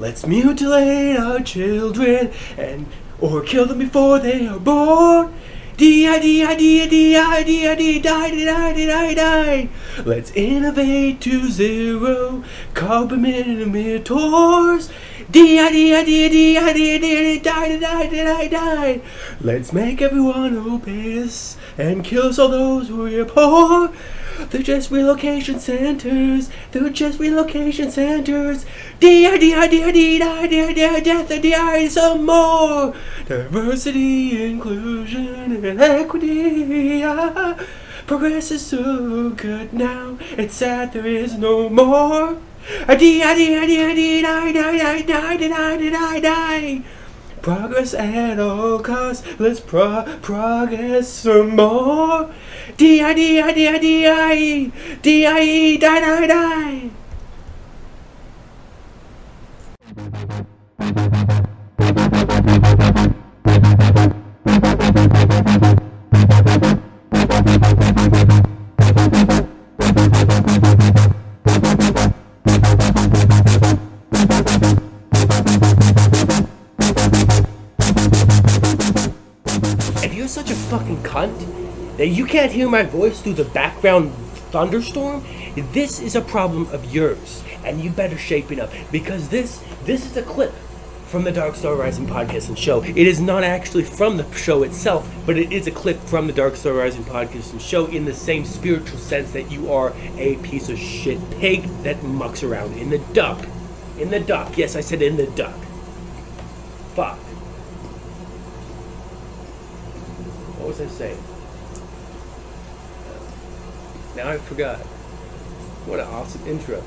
Let's mutilate our children and or kill them before they are born. Let's innovate to zero carbon emitters. Let's make everyone obese and kill all those who are poor. They're just relocation centers. They're just relocation centers. D-I, D-I, D-I, D-I, D-I, D-I, death, and D-I, some more. Diversity, inclusion, and equity. Progress is so good now. It's sad there is no more. I die, I die, I die, I die, die, die, die, die, die. Progress at all costs. Let's pro- progress some more. D I D I D I D I D I E die die die. If can't hear my voice through the background thunderstorm, this is a problem of yours, and you better shape it up because this this is a clip from the Dark Star Rising podcast and show. It is not actually from the show itself, but it is a clip from the Dark Star Rising podcast and show in the same spiritual sense that you are a piece of shit pig that mucks around in the duck. In the duck. Yes, I said in the duck. Fuck. What was I saying? Now I forgot. What an awesome intro.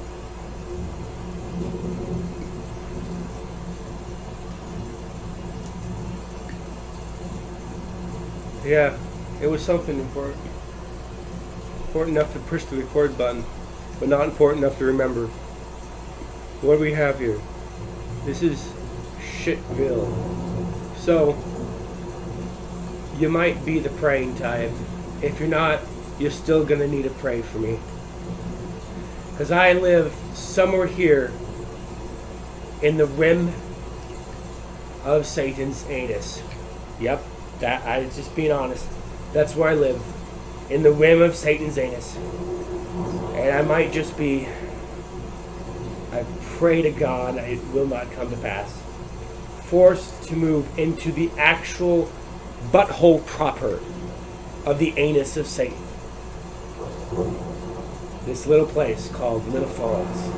Yeah, it was something important. Important enough to push the record button, but not important enough to remember. What do we have here? This is Shitville. So, you might be the praying type. If you're not, you're still gonna need to pray for me. Because I live somewhere here in the rim of Satan's anus. Yep, that I just being honest. That's where I live. In the rim of Satan's anus. And I might just be I pray to God it will not come to pass. Forced to move into the actual butthole proper of the anus of Satan. This little place called Little Falls.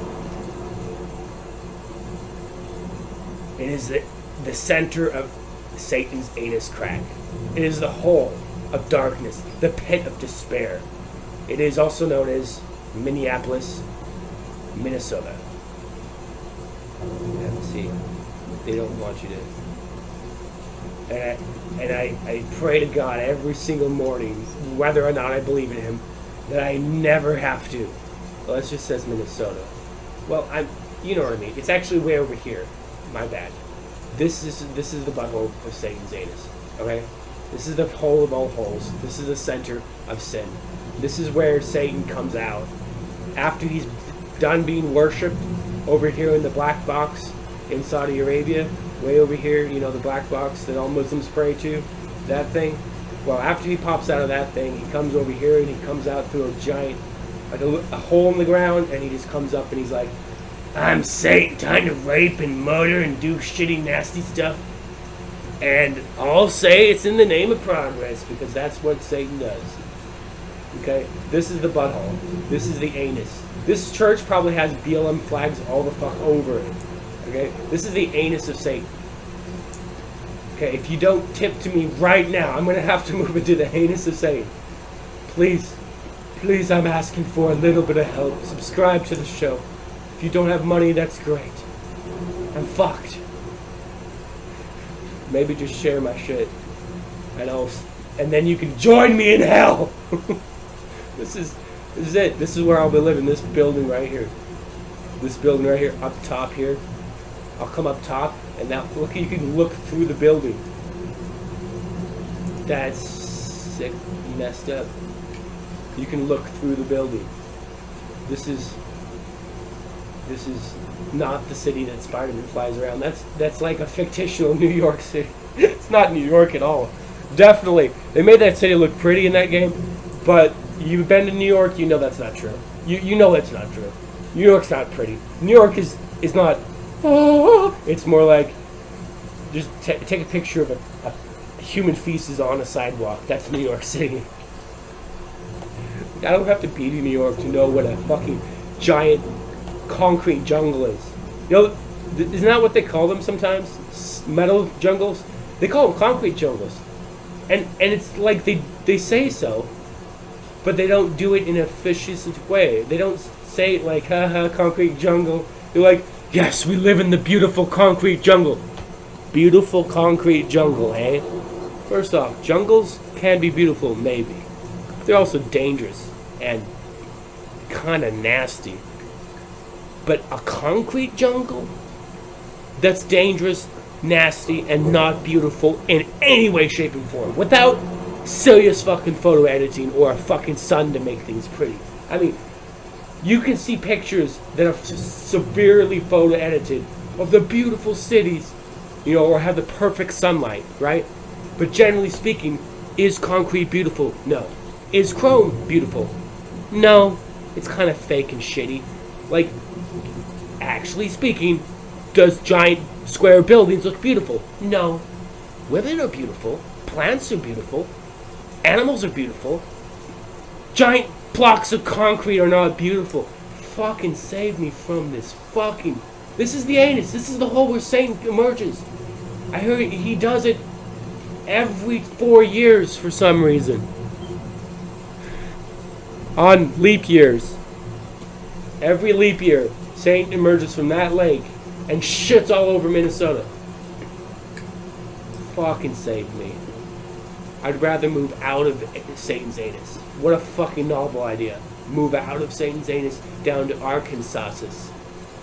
It is the, the center of Satan's anus crack. It is the hole of darkness, the pit of despair. It is also known as Minneapolis, Minnesota. Yeah, see, they don't want you to and I, and I, I pray to God every single morning, whether or not I believe in Him, that I never have to. Well, it just says Minnesota. Well, I'm, you know what I mean. It's actually way over here. My bad. This is this is the butthole of Satan's anus. Okay, this is the hole of all holes. This is the center of sin. This is where Satan comes out after he's done being worshipped over here in the black box in Saudi Arabia, way over here, you know, the black box that all Muslims pray to, that thing. Well, after he pops out of that thing, he comes over here and he comes out through a giant, like a, a hole in the ground, and he just comes up and he's like, I'm Satan, time to rape and murder and do shitty, nasty stuff. And I'll say it's in the name of progress because that's what Satan does. Okay? This is the butthole. This is the anus. This church probably has BLM flags all the fuck over it. Okay? This is the anus of Satan. Okay, if you don't tip to me right now, I'm gonna have to move into the heinous of Satan. Please, please, I'm asking for a little bit of help. Subscribe to the show. If you don't have money, that's great. I'm fucked. Maybe just share my shit. And I'll, and then you can join me in hell. this is, this is it. This is where I'll be living. This building right here. This building right here, up top here. I'll come up top, and now look, you can look through the building. That's sick, messed up. You can look through the building. This is This is not the city that Spider-Man flies around. That's that's like a fictional New York City. it's not New York at all. Definitely, they made that city look pretty in that game, but you've been to New York, you know that's not true. You you know that's not true. New York's not pretty. New York is is not. It's more like just ta take a picture of a, a human feces on a sidewalk. That's New York City. I don't have to be to New York to know what a fucking giant concrete jungle is. You know, th- isn't that what they call them sometimes? S- Metal jungles? They call them concrete jungles. And and it's like they they say so, but they don't do it in a efficient way. They don't say it like, haha, concrete jungle. They're like, yes, we live in the beautiful concrete jungle. Beautiful concrete jungle, eh? First off, jungles can be beautiful, maybe. They're also dangerous and kind of nasty. But a concrete jungle that's dangerous, nasty, and not beautiful in any way, shape, and form without serious fucking photo editing or a fucking sun to make things pretty. I mean, you can see pictures that are severely photo edited of the beautiful cities, you know, or have the perfect sunlight, right? But generally speaking, is concrete beautiful? No. Is chrome beautiful? No. It's kind of fake and shitty. Like, actually speaking, does giant square buildings look beautiful? No. Women are beautiful. Plants are beautiful. Animals are beautiful. Giant blocks of concrete are not beautiful. Fucking save me from this fucking. This is the anus. This is the hole where Satan emerges. I heard he does it every four years for some reason. On leap years. Every leap year, Satan emerges from that lake and shits all over Minnesota. Fucking save me. I'd rather move out of Satan's anus. What a fucking novel idea. Move out of Satan's anus down to Arkansas.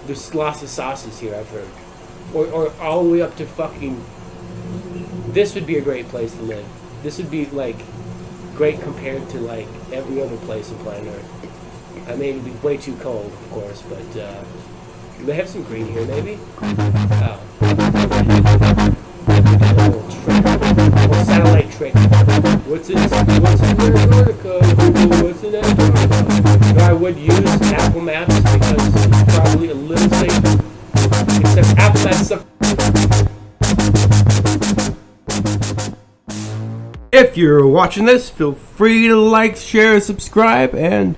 There's lots of sauces here, I've heard. Or, or all the way up to fucking. This would be a great place to live. This would be like great compared to like every other place on planet Earth. I mean, it'd be way too cold, of course, but uh, they have some green here, maybe. Oh. Trick. What's in What's in Antarctica? What's in Antarctica? I would use Apple Maps because it's probably a little safer. Except Apple Maps suck. If you're watching this, feel free to like, share, subscribe, and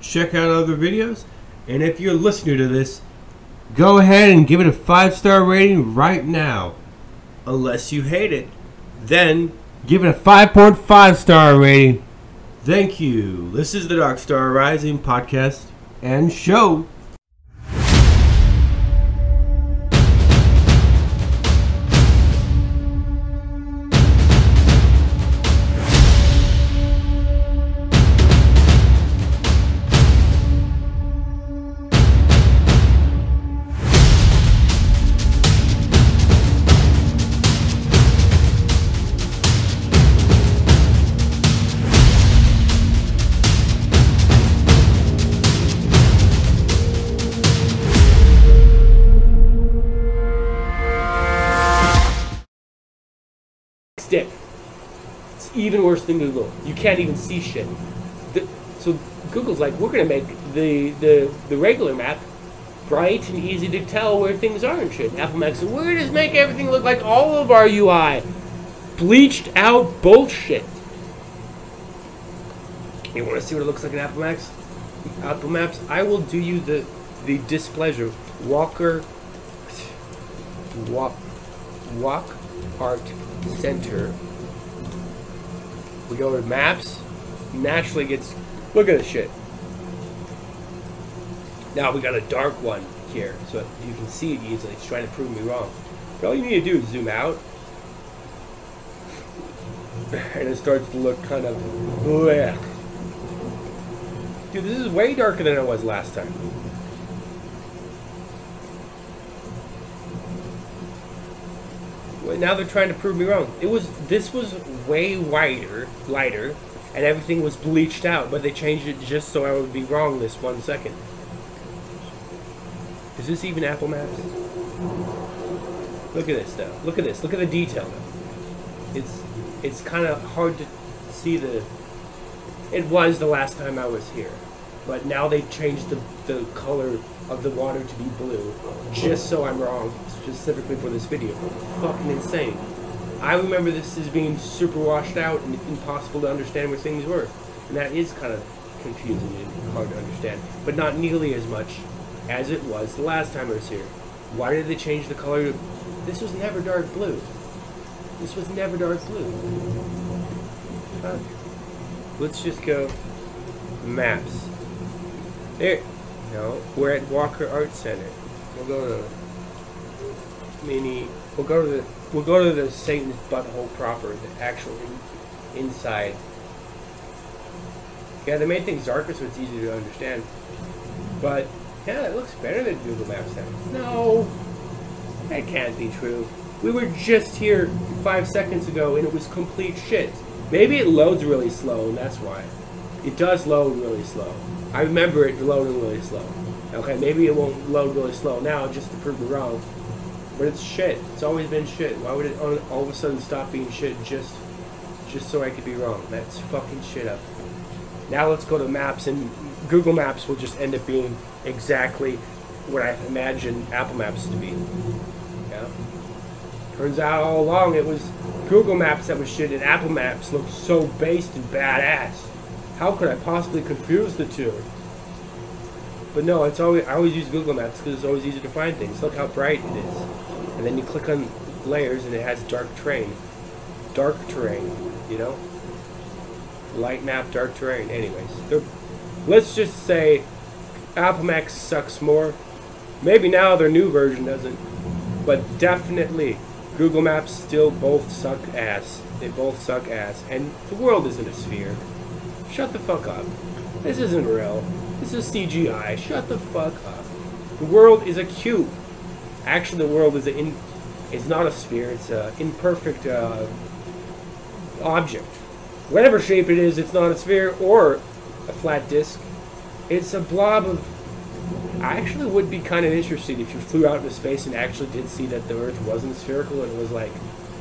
check out other videos. And if you're listening to this, go ahead and give it a five star rating right now. Unless you hate it, then give it a 5.5 star rating. Thank you. This is the Dark Star Rising podcast and show. Worse than Google. You can't even see shit. The, so Google's like, we're gonna make the, the the regular map bright and easy to tell where things are and shit. Apple Maps, we're just make everything look like all of our UI, bleached out bullshit. You want to see what it looks like in Apple Maps? Apple Maps. I will do you the the displeasure. Walker. Walk. Walk Art Center. We go to maps. Naturally gets. Look at this shit. Now we got a dark one here, so you can see it easily. It's trying to prove me wrong. But all you need to do is zoom out, and it starts to look kind of. Bleh. Dude, this is way darker than it was last time. Well, Now they're trying to prove me wrong. It was this was way wider, lighter, and everything was bleached out, but they changed it just so I would be wrong this one second. Is this even Apple Maps? Look at this though. Look at this. Look at the detail though. It's it's kind of hard to see the. It was the last time I was here, but now they changed the the color of the water to be blue, just so I'm wrong, specifically for this video. Fucking insane. I remember this as being super washed out and impossible to understand where things were, and that is kind of confusing and hard to understand, but not nearly as much as it was the last time I was here. Why did they change the color? This was never dark blue. This was never dark blue. Let's just go maps. There. No, we're at Walker Art Center. We'll go to We'll go to the. We'll go to the Satan's butthole proper, the actual in, inside. Yeah, they made things darker so it's easier to understand. But yeah, it looks better than Google Maps now. No, that can't be true. We were just here five seconds ago and it was complete shit. Maybe it loads really slow and that's why. It does load really slow. I remember it loading really slow. Okay, maybe it won't load really slow now just to prove me wrong. But it's shit. It's always been shit. Why would it all, of a sudden stop being shit just just so I could be wrong? That's fucking shit up. Now let's go to maps and Google Maps will just end up being exactly what I imagine Apple Maps to be. Yeah. Turns out all along it was Google Maps that was shit and Apple Maps looked so based and badass. How could I possibly confuse the two? But no, it's always I always use Google Maps because it's always easy to find things. Look how bright it is. And then you click on layers and it has dark terrain. Dark terrain, you know? Light map, dark terrain. Anyways, let's just say Apple Maps sucks more. Maybe now their new version doesn't. But definitely, Google Maps still both suck ass. They both suck ass. And the world isn't a sphere. Shut the fuck up. This isn't real. This is CGI. Shut the fuck up. The world is a cube. Actually, the world is in, it's not a sphere. It's an imperfect uh, object. Whatever shape it is, it's not a sphere or a flat disk. It's a blob of. I actually would be kind of interested if you flew out into space and actually did see that the Earth wasn't spherical and it was like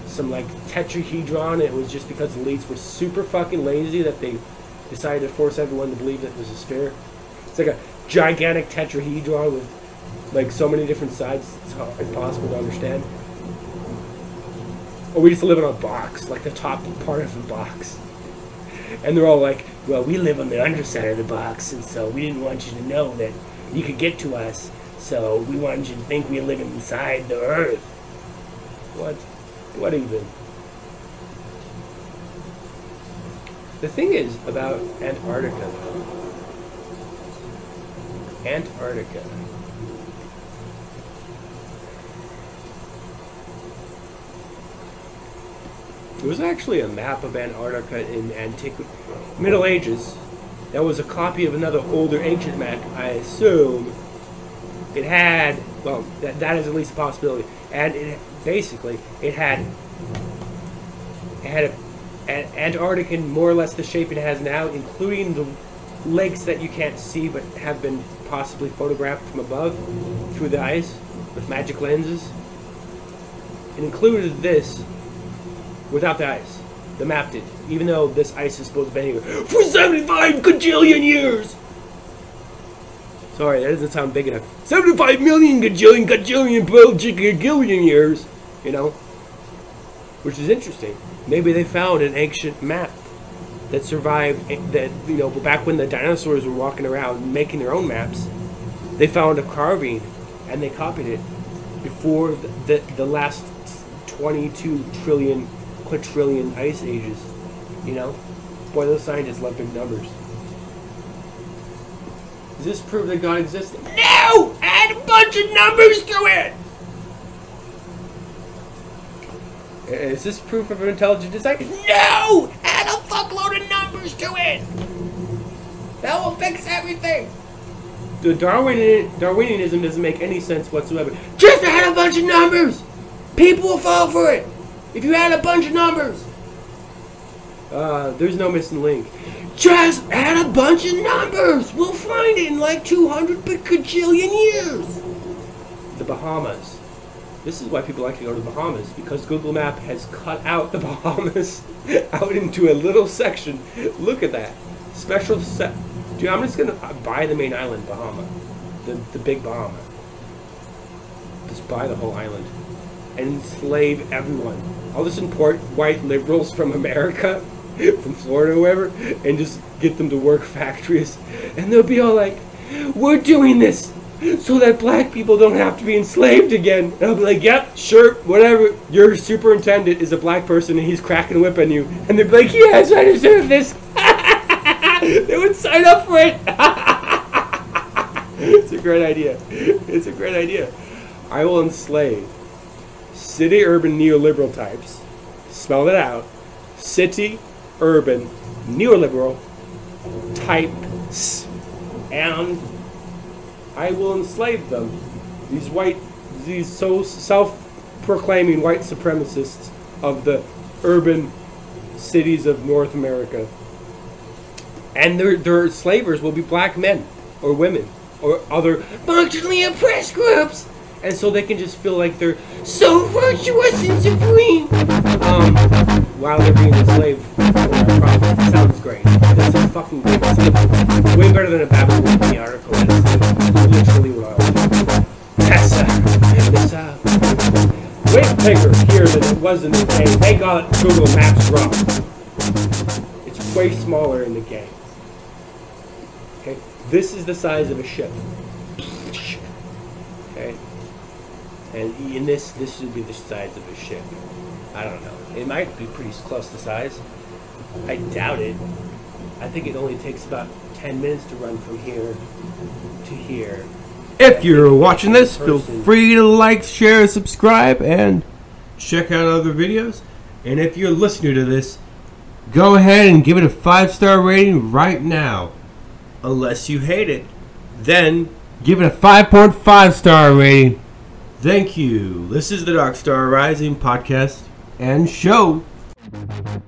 some like tetrahedron. It was just because the elites were super fucking lazy that they decided to force everyone to believe that it was a sphere. It's like a gigantic tetrahedron with like so many different sides. It's impossible to understand. Or we just live in a box, like the top part of the box. And they're all like, well, we live on the underside of the box, and so we didn't want you to know that you could get to us, so we wanted you to think we live inside the earth. What? What even? The thing is about Antarctica, Antarctica. There was actually a map of Antarctica in antiquity, Middle Ages. That was a copy of another older ancient map, I assume. It had, well, that, that is at least a possibility. And it basically, it had, it had a, an more or less the shape it has now, including the lakes that you can't see but have been possibly photographed from above through the ice with magic lenses. It included this without the ice. The map did, even though this ice is supposed to be here for 75 gajillion years. Sorry, that doesn't sound big enough. 75 million gajillion gajillion gajillion years, you know? Which is interesting. Maybe they found an ancient map that survived, eh, that, you know, back when the dinosaurs were walking around making their own maps, they found a carving and they copied it before the, the, the last 22 trillion quadrillion ice ages. You know? Boy, those scientists love big numbers. Does this prove that God exists? No! Add a bunch of numbers to it! Uh, is this proof of an intelligent design? No! Add a fuckload of numbers to it! That will fix everything! The Darwin Darwinianism doesn't make any sense whatsoever. Just add a bunch of numbers! People will fall for it! If you add a bunch of numbers! Uh, there's no missing link. Just add a bunch of numbers! We'll find it in like 200 bajillion years! the Bahamas. This is why people like to go to the Bahamas because Google Map has cut out the Bahamas out into a little section. Look at that special set. Dude, I'm just gonna buy the main island, Bahama, the the big Bahama. Just buy the whole island and enslave everyone. I'll just import white liberals from America, from Florida, or wherever, and just get them to work factories, and they'll be all like, "We're doing this." So that black people don't have to be enslaved again. And I'll be like, yep, sure, whatever. Your superintendent is a black person and he's cracking a whip on you. And they'll be like, yes, I deserve this. they would sign up for it. it's a great idea. It's a great idea. I will enslave city urban neoliberal types. Spell it out. City urban neoliberal types. And I will enslave them. These white, these so self-proclaiming white supremacists of the urban cities of North America. And their, their slavers will be black men or women or other functionally oppressed groups. And so they can just feel like they're so virtuous and supreme um, while they're being enslaved. Sounds great. This is fucking great. It's way better than a Babylonian article. That's literally what I. That's uh, it's uh, way bigger here than it was in the game. Thank God Google Maps wrong. It's way smaller in the game. Okay, this is the size of a ship. Okay, and in this, this should be the size of a ship. I don't know. It might be pretty close to size. I doubt it. I think it only takes about 10 minutes to run from here to here. If you're watching this, feel free to like, share, subscribe, and check out other videos. And if you're listening to this, go ahead and give it a five star rating right now. Unless you hate it, then give it a 5.5 star rating. Thank you. This is the Dark Star Rising podcast and show. This. So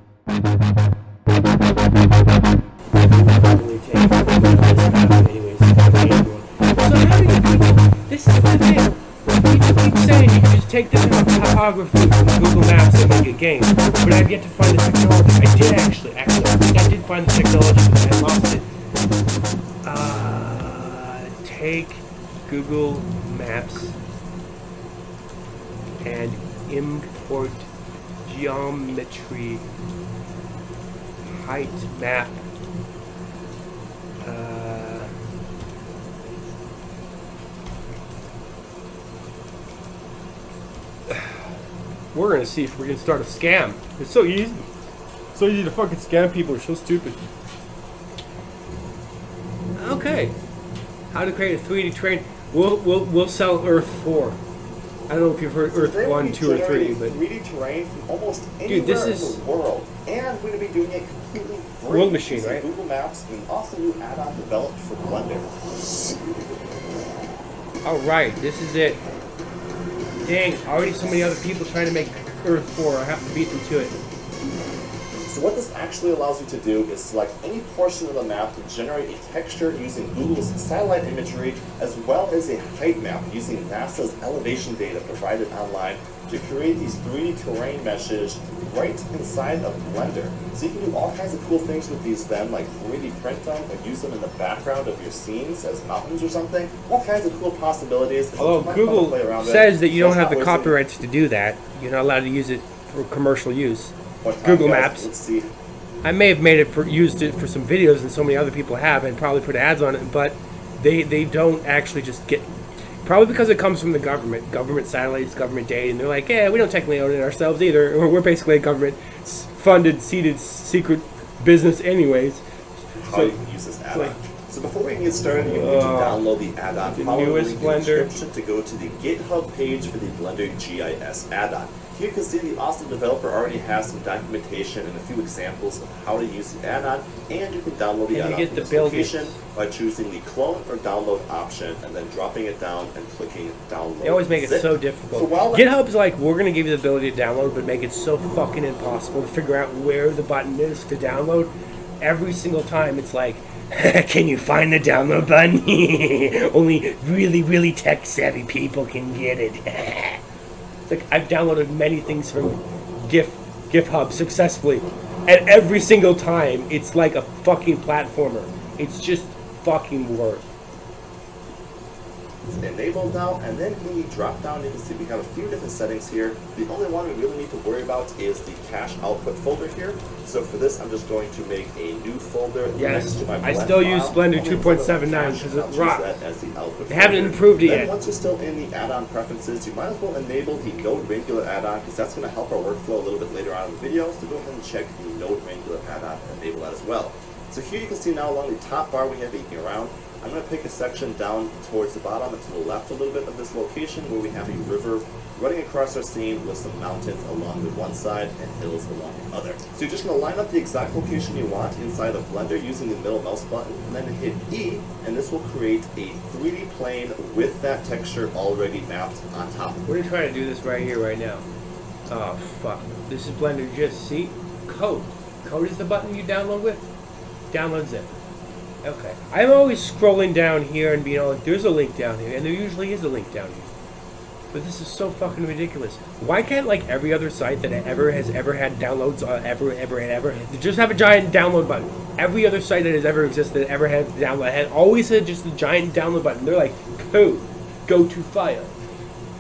how do you people, this is the thing. People keep saying you can just take the topography from Google Maps and make a game, but I've yet to find the technology. I did actually, actually, I I did find the technology, but I lost it. Uh, take Google Maps and import geometry height map. Uh, we're gonna see if we can start a scam. It's so easy. So easy to fucking scam people. Are so stupid. Okay. How to create a 3D terrain? We'll we'll we'll sell Earth four. I don't know if you've heard Earth Today one, two, or three, but 3D terrain from almost anywhere Dude, this in is- the world, and we're going to be doing it completely free. World Machine, using right? Google Maps and also new add-on developed for Blender. all right, this is it. Dang, already so many other people trying to make Earth four. I have to beat them to it. So what this actually allows you to do is select any portion of the map to generate a texture using Google's satellite imagery, as well as a height map using NASA's elevation data provided online to create these 3D terrain meshes right inside of Blender. So you can do all kinds of cool things with these then, like 3D print them and use them in the background of your scenes as mountains or something. All kinds of cool possibilities. Although much fun to Google play around with. says that you So don't have the copyrights to do that, you're not allowed to use it for commercial use. Google. Maps. Let's see. I may have made it for used it for some videos, and so many other people have, and probably put ads on it. But they they don't actually just get. Probably because it comes from the government, government satellites, government data, and they're like, yeah, we don't technically own it ourselves either. We're basically a government-funded, seeded, secret business, anyways. So- you use this add-on. like- So before we get started, you need to Uh, download the add-on. the Follow newest the Blender. description to go to the GitHub page for the Blender GIS add-on. Here you can see the awesome developer already has some documentation and a few examples of how to use the add-on, and you can download the add-on from the this location by choosing the clone or download option, and then dropping it down and clicking download. They always make it zip. so difficult. So GitHub's like, we're going to give you the ability to download, but make it so fucking impossible to figure out where the button is to download. every single time it's like, can you find the download button? Only really, really tech savvy people can get it. it's like I've downloaded many things from GIF GitHub successfully, and every single time it's like a fucking platformer. It's just fucking work. It's enabled now, and then in the drop down, you can see we have a few different settings here. The only one we really need to worry about is the cache output folder here. So for this, I'm just going to make a new folder Yes, next to my I still use file. Blender name it 2.79 because it rocks. that as the output They haven't improved it Then yet. Once you're still in the add-on preferences, you might as well enable the Node Wrangler add-on because that's going to help our workflow a little bit later on in the video. So go ahead and check the Node Wrangler add-on and enable that as well. So here you can see now along the top bar we have a around. I'm going to pick a section down towards the bottom and to the left a little bit of this location where we have a river running across our scene with some mountains along the one side and hills along the other. So you're just going to line up the exact location you want inside of Blender using the middle mouse button and then hit E and this will create a 3D plane with that texture already mapped on top. We're gonna try to do this right here, right now. Oh fuck! This is Blender. Just see code. Code is the button you download with. Download zip. Okay. I'm always scrolling down here and being all like, "There's a link down here," and there usually is a link down here. But this is so fucking ridiculous. Why can't like every other site that ever has ever had downloads, uh, ever, ever, and ever, just have a giant download button? Every other site that has ever existed, ever had download, had always had just a giant download button. They're like, code, go to file.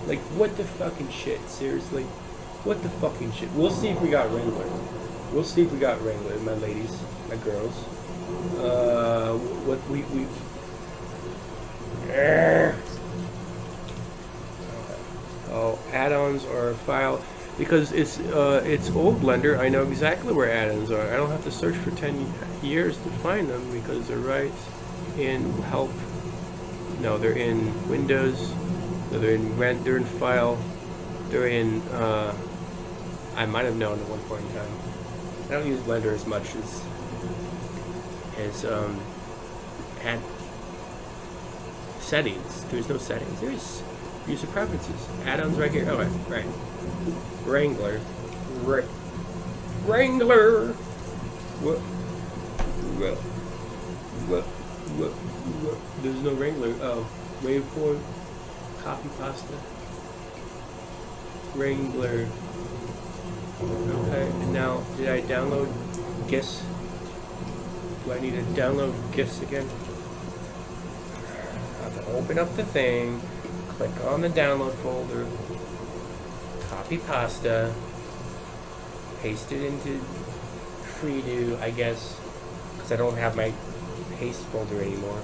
Like, what the fucking shit? Seriously? What the fucking shit? We'll see if we got Wrangler. We'll see if we got Wrangler, my ladies, my girls. Uh, what we we. Oh, add-ons or file because it's uh, it's old Blender. I know exactly where add-ons are. I don't have to search for ten years to find them because they're right in help. No, they're in Windows. No, they're in rent. They're in file. They're in. Uh, I might have known at one point in time. I don't use Blender as much as as um, add settings. There's no settings. There's user preferences. Add-ons right here. Oh, right. right. Wrangler. Ra- Wrangler. What? What? What? What? What? There's no Wrangler. Oh, waveform. Copy pasta. Wrangler. Okay, and now, did I download GIS? Do I need to download GIS again? I have to open up the thing, click on the download folder, copy pasta, paste it into Freedo, I guess, because I don't have my paste folder anymore.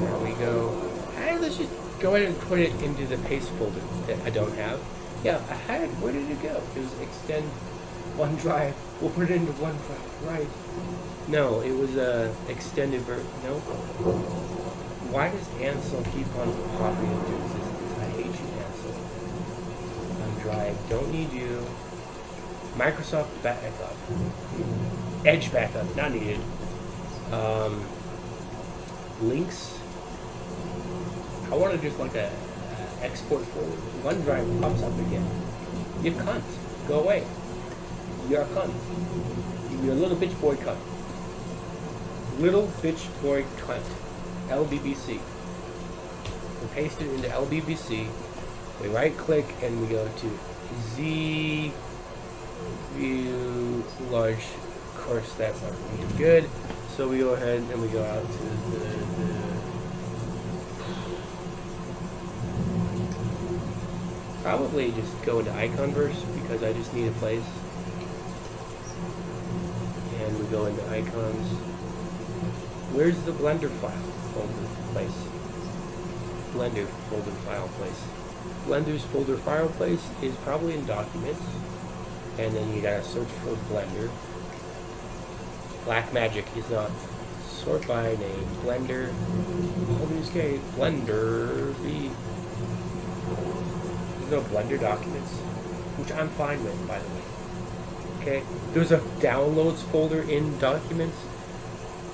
There we go. Hey, let's just go ahead and put it into the paste folder that I don't have. Yeah, I had. Where did it go? It was extend OneDrive. We'll put it into OneDrive. Right. No, it was a extended ver. Nope. Why does Ansel keep on popping into existence? I hate you, Ansel. OneDrive. Don't need you. Microsoft backup. Edge backup. Not needed. Um, links. I want to just like a, a export folder. OneDrive pops up again. You cunt. Go away. You're a cunt. You're a little bitch boy cunt. Little bitch boy cunt. LBBC. We paste it into LBBC. We right click and we go to Z view large. Course, that's not good. So we go ahead and we go out to the, the Probably just go into Iconverse because I just need a place. We icons. Where's the Blender file folder place? Blender folder file place. Blender's folder file place is probably in Documents. And then you gotta search for Blender. Black Magic is not sort by name. Blender. Gate. Blender. B. There's no Blender documents, which I'm fine with, by the way. Okay, there's a downloads folder in documents.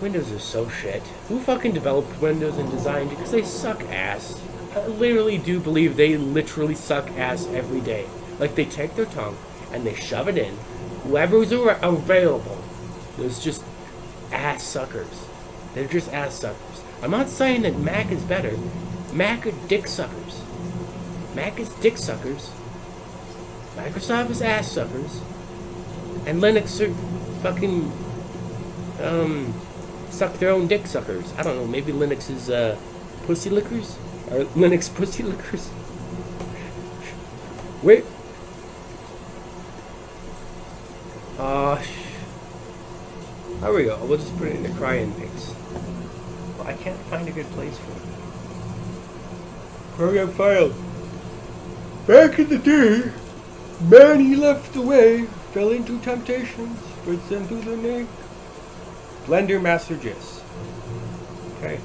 Windows is so shit. Who fucking developed Windows and designed it? Because they suck ass. I literally do believe they literally suck ass every day. Like they take their tongue and they shove it in. Whoever's available There's just ass suckers. They're just ass suckers. I'm not saying that Mac is better. Mac are dick suckers. Mac is dick suckers. Microsoft is ass suckers. And Linux are fucking um suck their own dick suckers. I don't know, maybe Linux is uh pussy lickers? Or Linux pussy lickers? Wait. Uh there we go. We'll just put it in the crying pics. Well, I can't find a good place for it. Program file. Back in the day, man he left the way, fell into temptations, spread them through the neck. Blender Master Gist. Okay.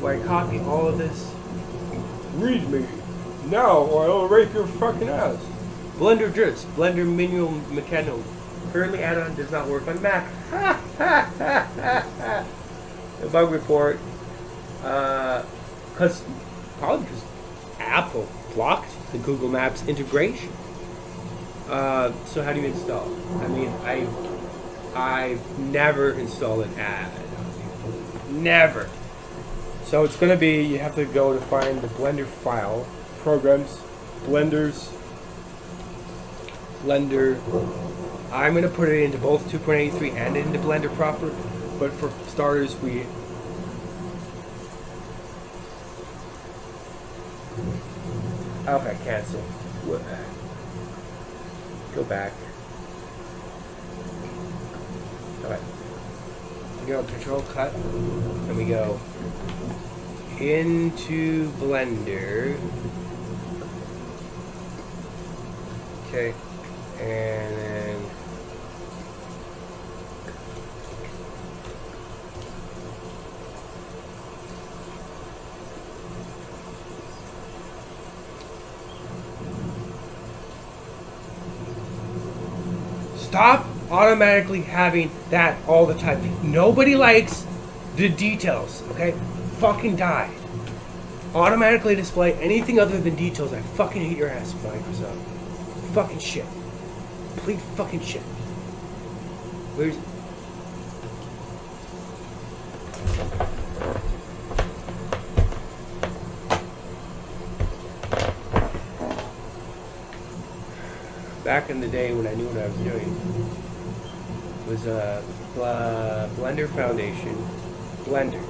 Where I copy all of this. Read me. Now or I'll rape your fucking ass. Blender Gist. Blender Manual Mechanical. Currently add-on does not work on Mac. Ha ha ha ha ha. The bug report. Uh, cause probably because Apple blocked the Google Maps integration. Uh, so how do you install? I mean, I I've never installed an ad. Never. So it's gonna be you have to go to find the Blender file, programs, Blenders, Blender. I'm gonna put it into both 2.83 and into Blender proper, but for starters we Okay, cancel. Go back. Alright. We go control cut and we go into Blender. Okay. And Stop automatically having that all the time. Nobody likes the details, okay? Fucking die. Automatically display anything other than details. I fucking hate your ass, Microsoft. Fucking shit. Complete fucking shit. Where's. Back in the day when I knew what I was doing was a Blender Foundation Blender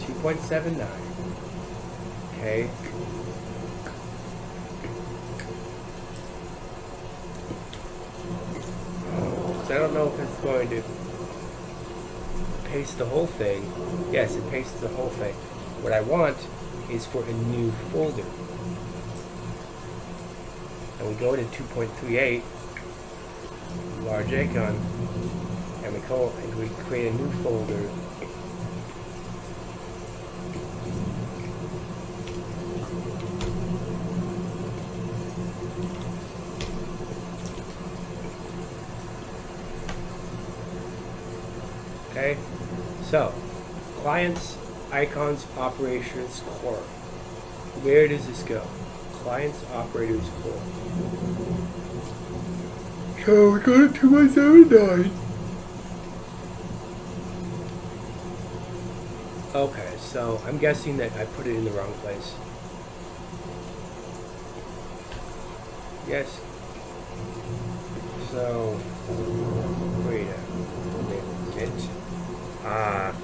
2.79. Okay. So I don't know if it's going to paste the whole thing. Yes, it pastes the whole thing. What I want is for a new folder and we go to 2.38 large icon and we call and we create a new folder. Okay? So clients icons operations core. Where does this go clients operators core so we go to 2179. Okay, so I'm guessing that I put it in the wrong place. Yes. So, wait a minute. Ah.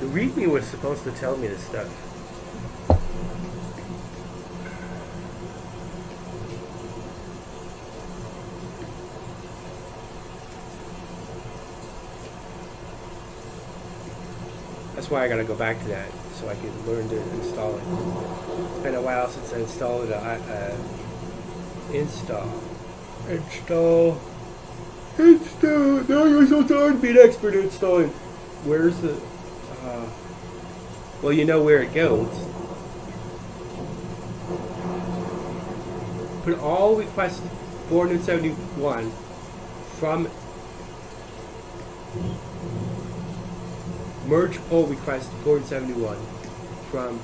the README was supposed to tell me this stuff. That's why I gotta go back to that so I can learn to install it. It's been a while since I installed it. Uh, install. Install. Install. Now you're so to be an expert at installing. Where's the. Uh, well, you know where it goes. Put all requests 471 from merge pull request 471 from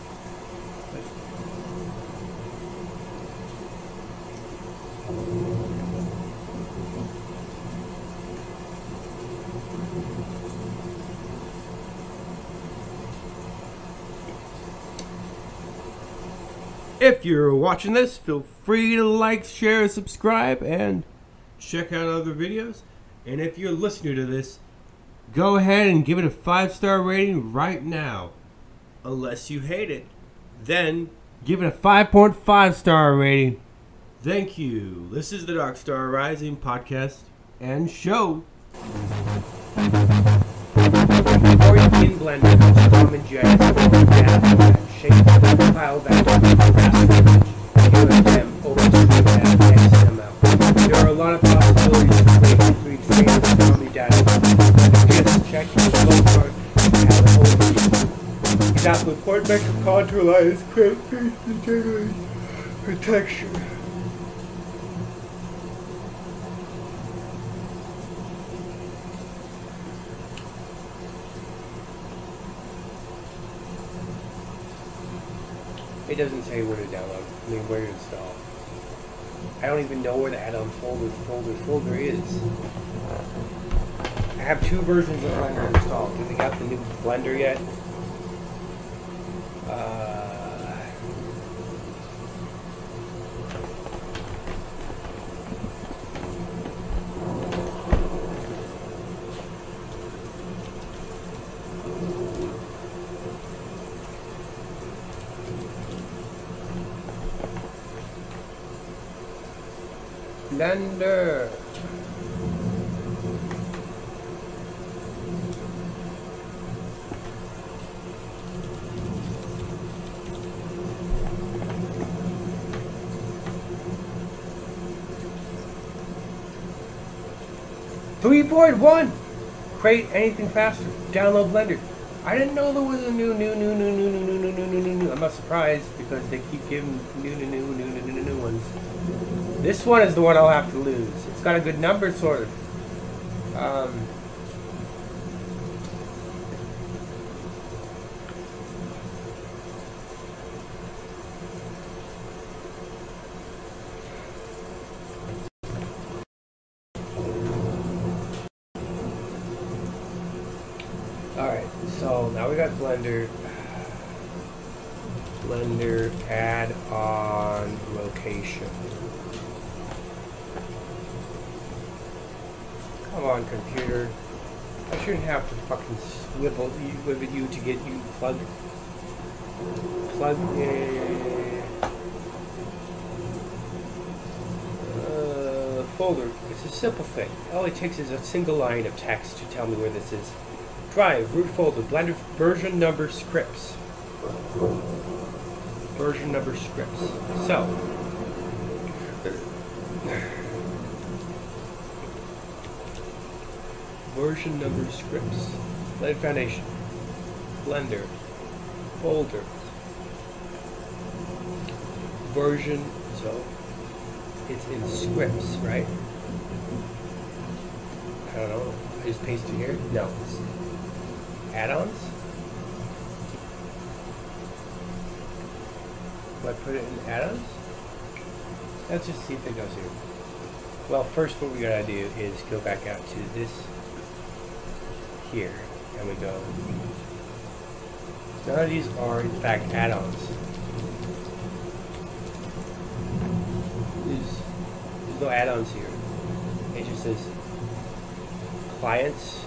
If you're watching this, feel free to like, share, subscribe, and check out other videos. And if you're listening to this, go ahead and give it a five star rating right now. Unless you hate it, then give it a 5.5 star rating. Thank you. This is the Dark Star Rising podcast and show. Before you blending, common GIS data, shape, file value, raster image, UFM, OpenStream XML. There are a lot of possibilities to create 3D frames from common data. Just check your flow chart and have an overview. Example, report metric contour lines, create face for texture. It doesn't say where to download. I mean, where to install. I don't even know where the add-on folder folder folder is. I have two versions of Blender installed. Do they got the new Blender yet? Uh, Blender. Point one. Create anything faster. Download Blender. I didn't know there was a new, new, new, new, new, new, new, new, new, new, new, new. I'm not surprised because they keep giving new, new, new, new, new, new, new ones. This one is the one I'll have to lose. It's got a good number, sort of. Um, Alright, so now we got Blender. Blender add on location. Come on, computer. I shouldn't have to fucking swivel you, with you to get you plug. Plug in. Uh, folder. It's a simple thing. All it takes is a single line of text to tell me where this is. Drive, root folder, Blender version number scripts. Version number scripts. So, version number scripts. Blender Foundation. Blender. Folder. Version, so it's in scripts, right? I don't know. I just paste it here? No. Add-ons? Do I put it in add-ons? Let's just see if it goes here. Well, first what we gotta do is go back out to this here, and we go. None of these are in fact add-ons. There's, there's no add-ons here. It just says clients.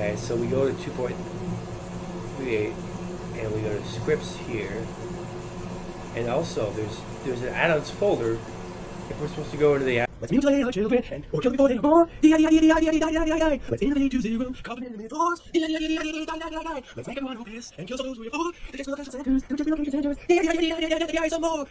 Okay, so we go to 2.38 and we go to scripts here. And also there's there's an add-ons folder if we're supposed to go into the Let's mutilate our children and or kill before they born. Let's invade two zero. Them in the. D-I-D-I-D-I-D-I-D-I-D-I. Let's make everyone who is and kill those who are forward. The next location centers. The location centers. Some more.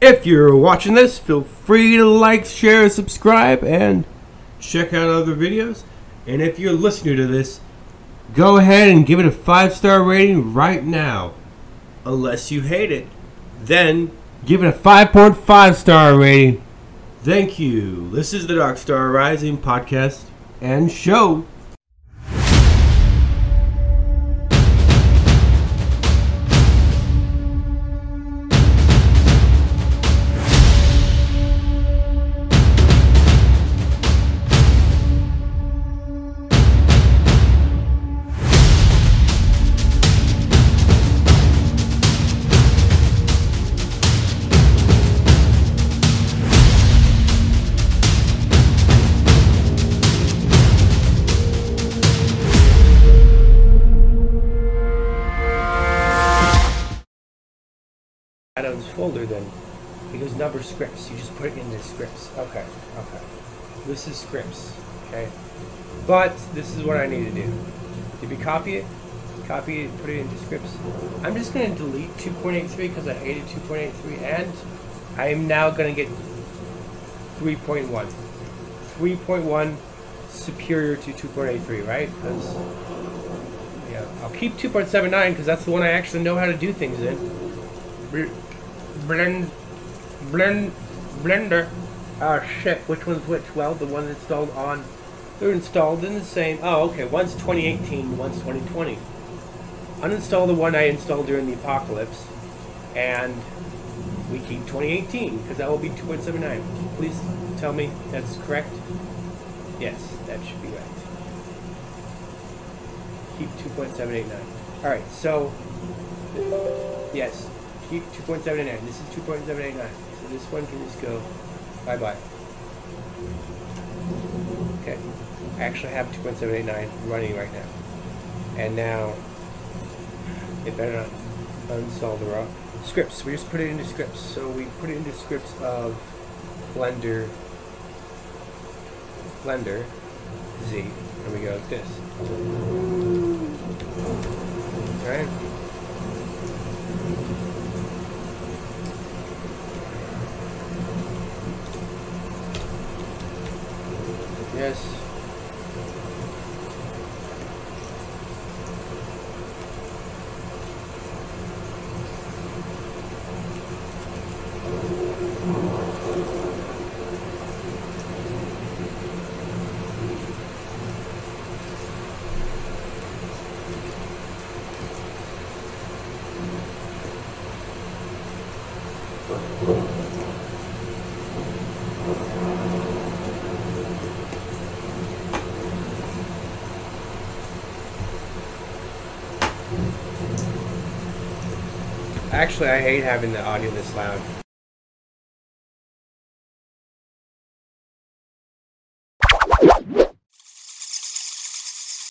If you're watching this, feel free to like, share, subscribe, and check out other videos. And if you're listening to this, go ahead and give it a five star rating right now. Unless you hate it, then give it a 5.5 star rating. Thank you. This is the Dark Star Rising podcast and show. Number scripts, you just put it into scripts. Okay, okay. This is scripts, okay? But this is what I need to do. Did we copy it? Copy it, put it into scripts. I'm just gonna delete 2.83 because I hated 2.83 and I am now gonna get 3.1. 3.1 superior to 2.83, right? Because yeah, I'll keep 2.79 because that's the one I actually know how to do things in. Blend, blend, blender. Uh, oh shit, which one's which? Well, the one installed on, they're installed in the same. Oh, okay. One's 2018, one's 2020. Uninstall the one I installed during the apocalypse, and we keep 2018 because that will be 2.79. Please tell me that's correct. Yes, that should be right. Keep 2.789. All right, so yes, keep 2.789. This is 2.789. So this one can just go bye bye. Okay, I actually have 2.789 running right now, and now it better not uninstall the raw scripts. We just put it into scripts. So we put it into scripts of Blender, Blender Z, and we go like this. Alright. Yes. Actually, I hate having the audio this loud.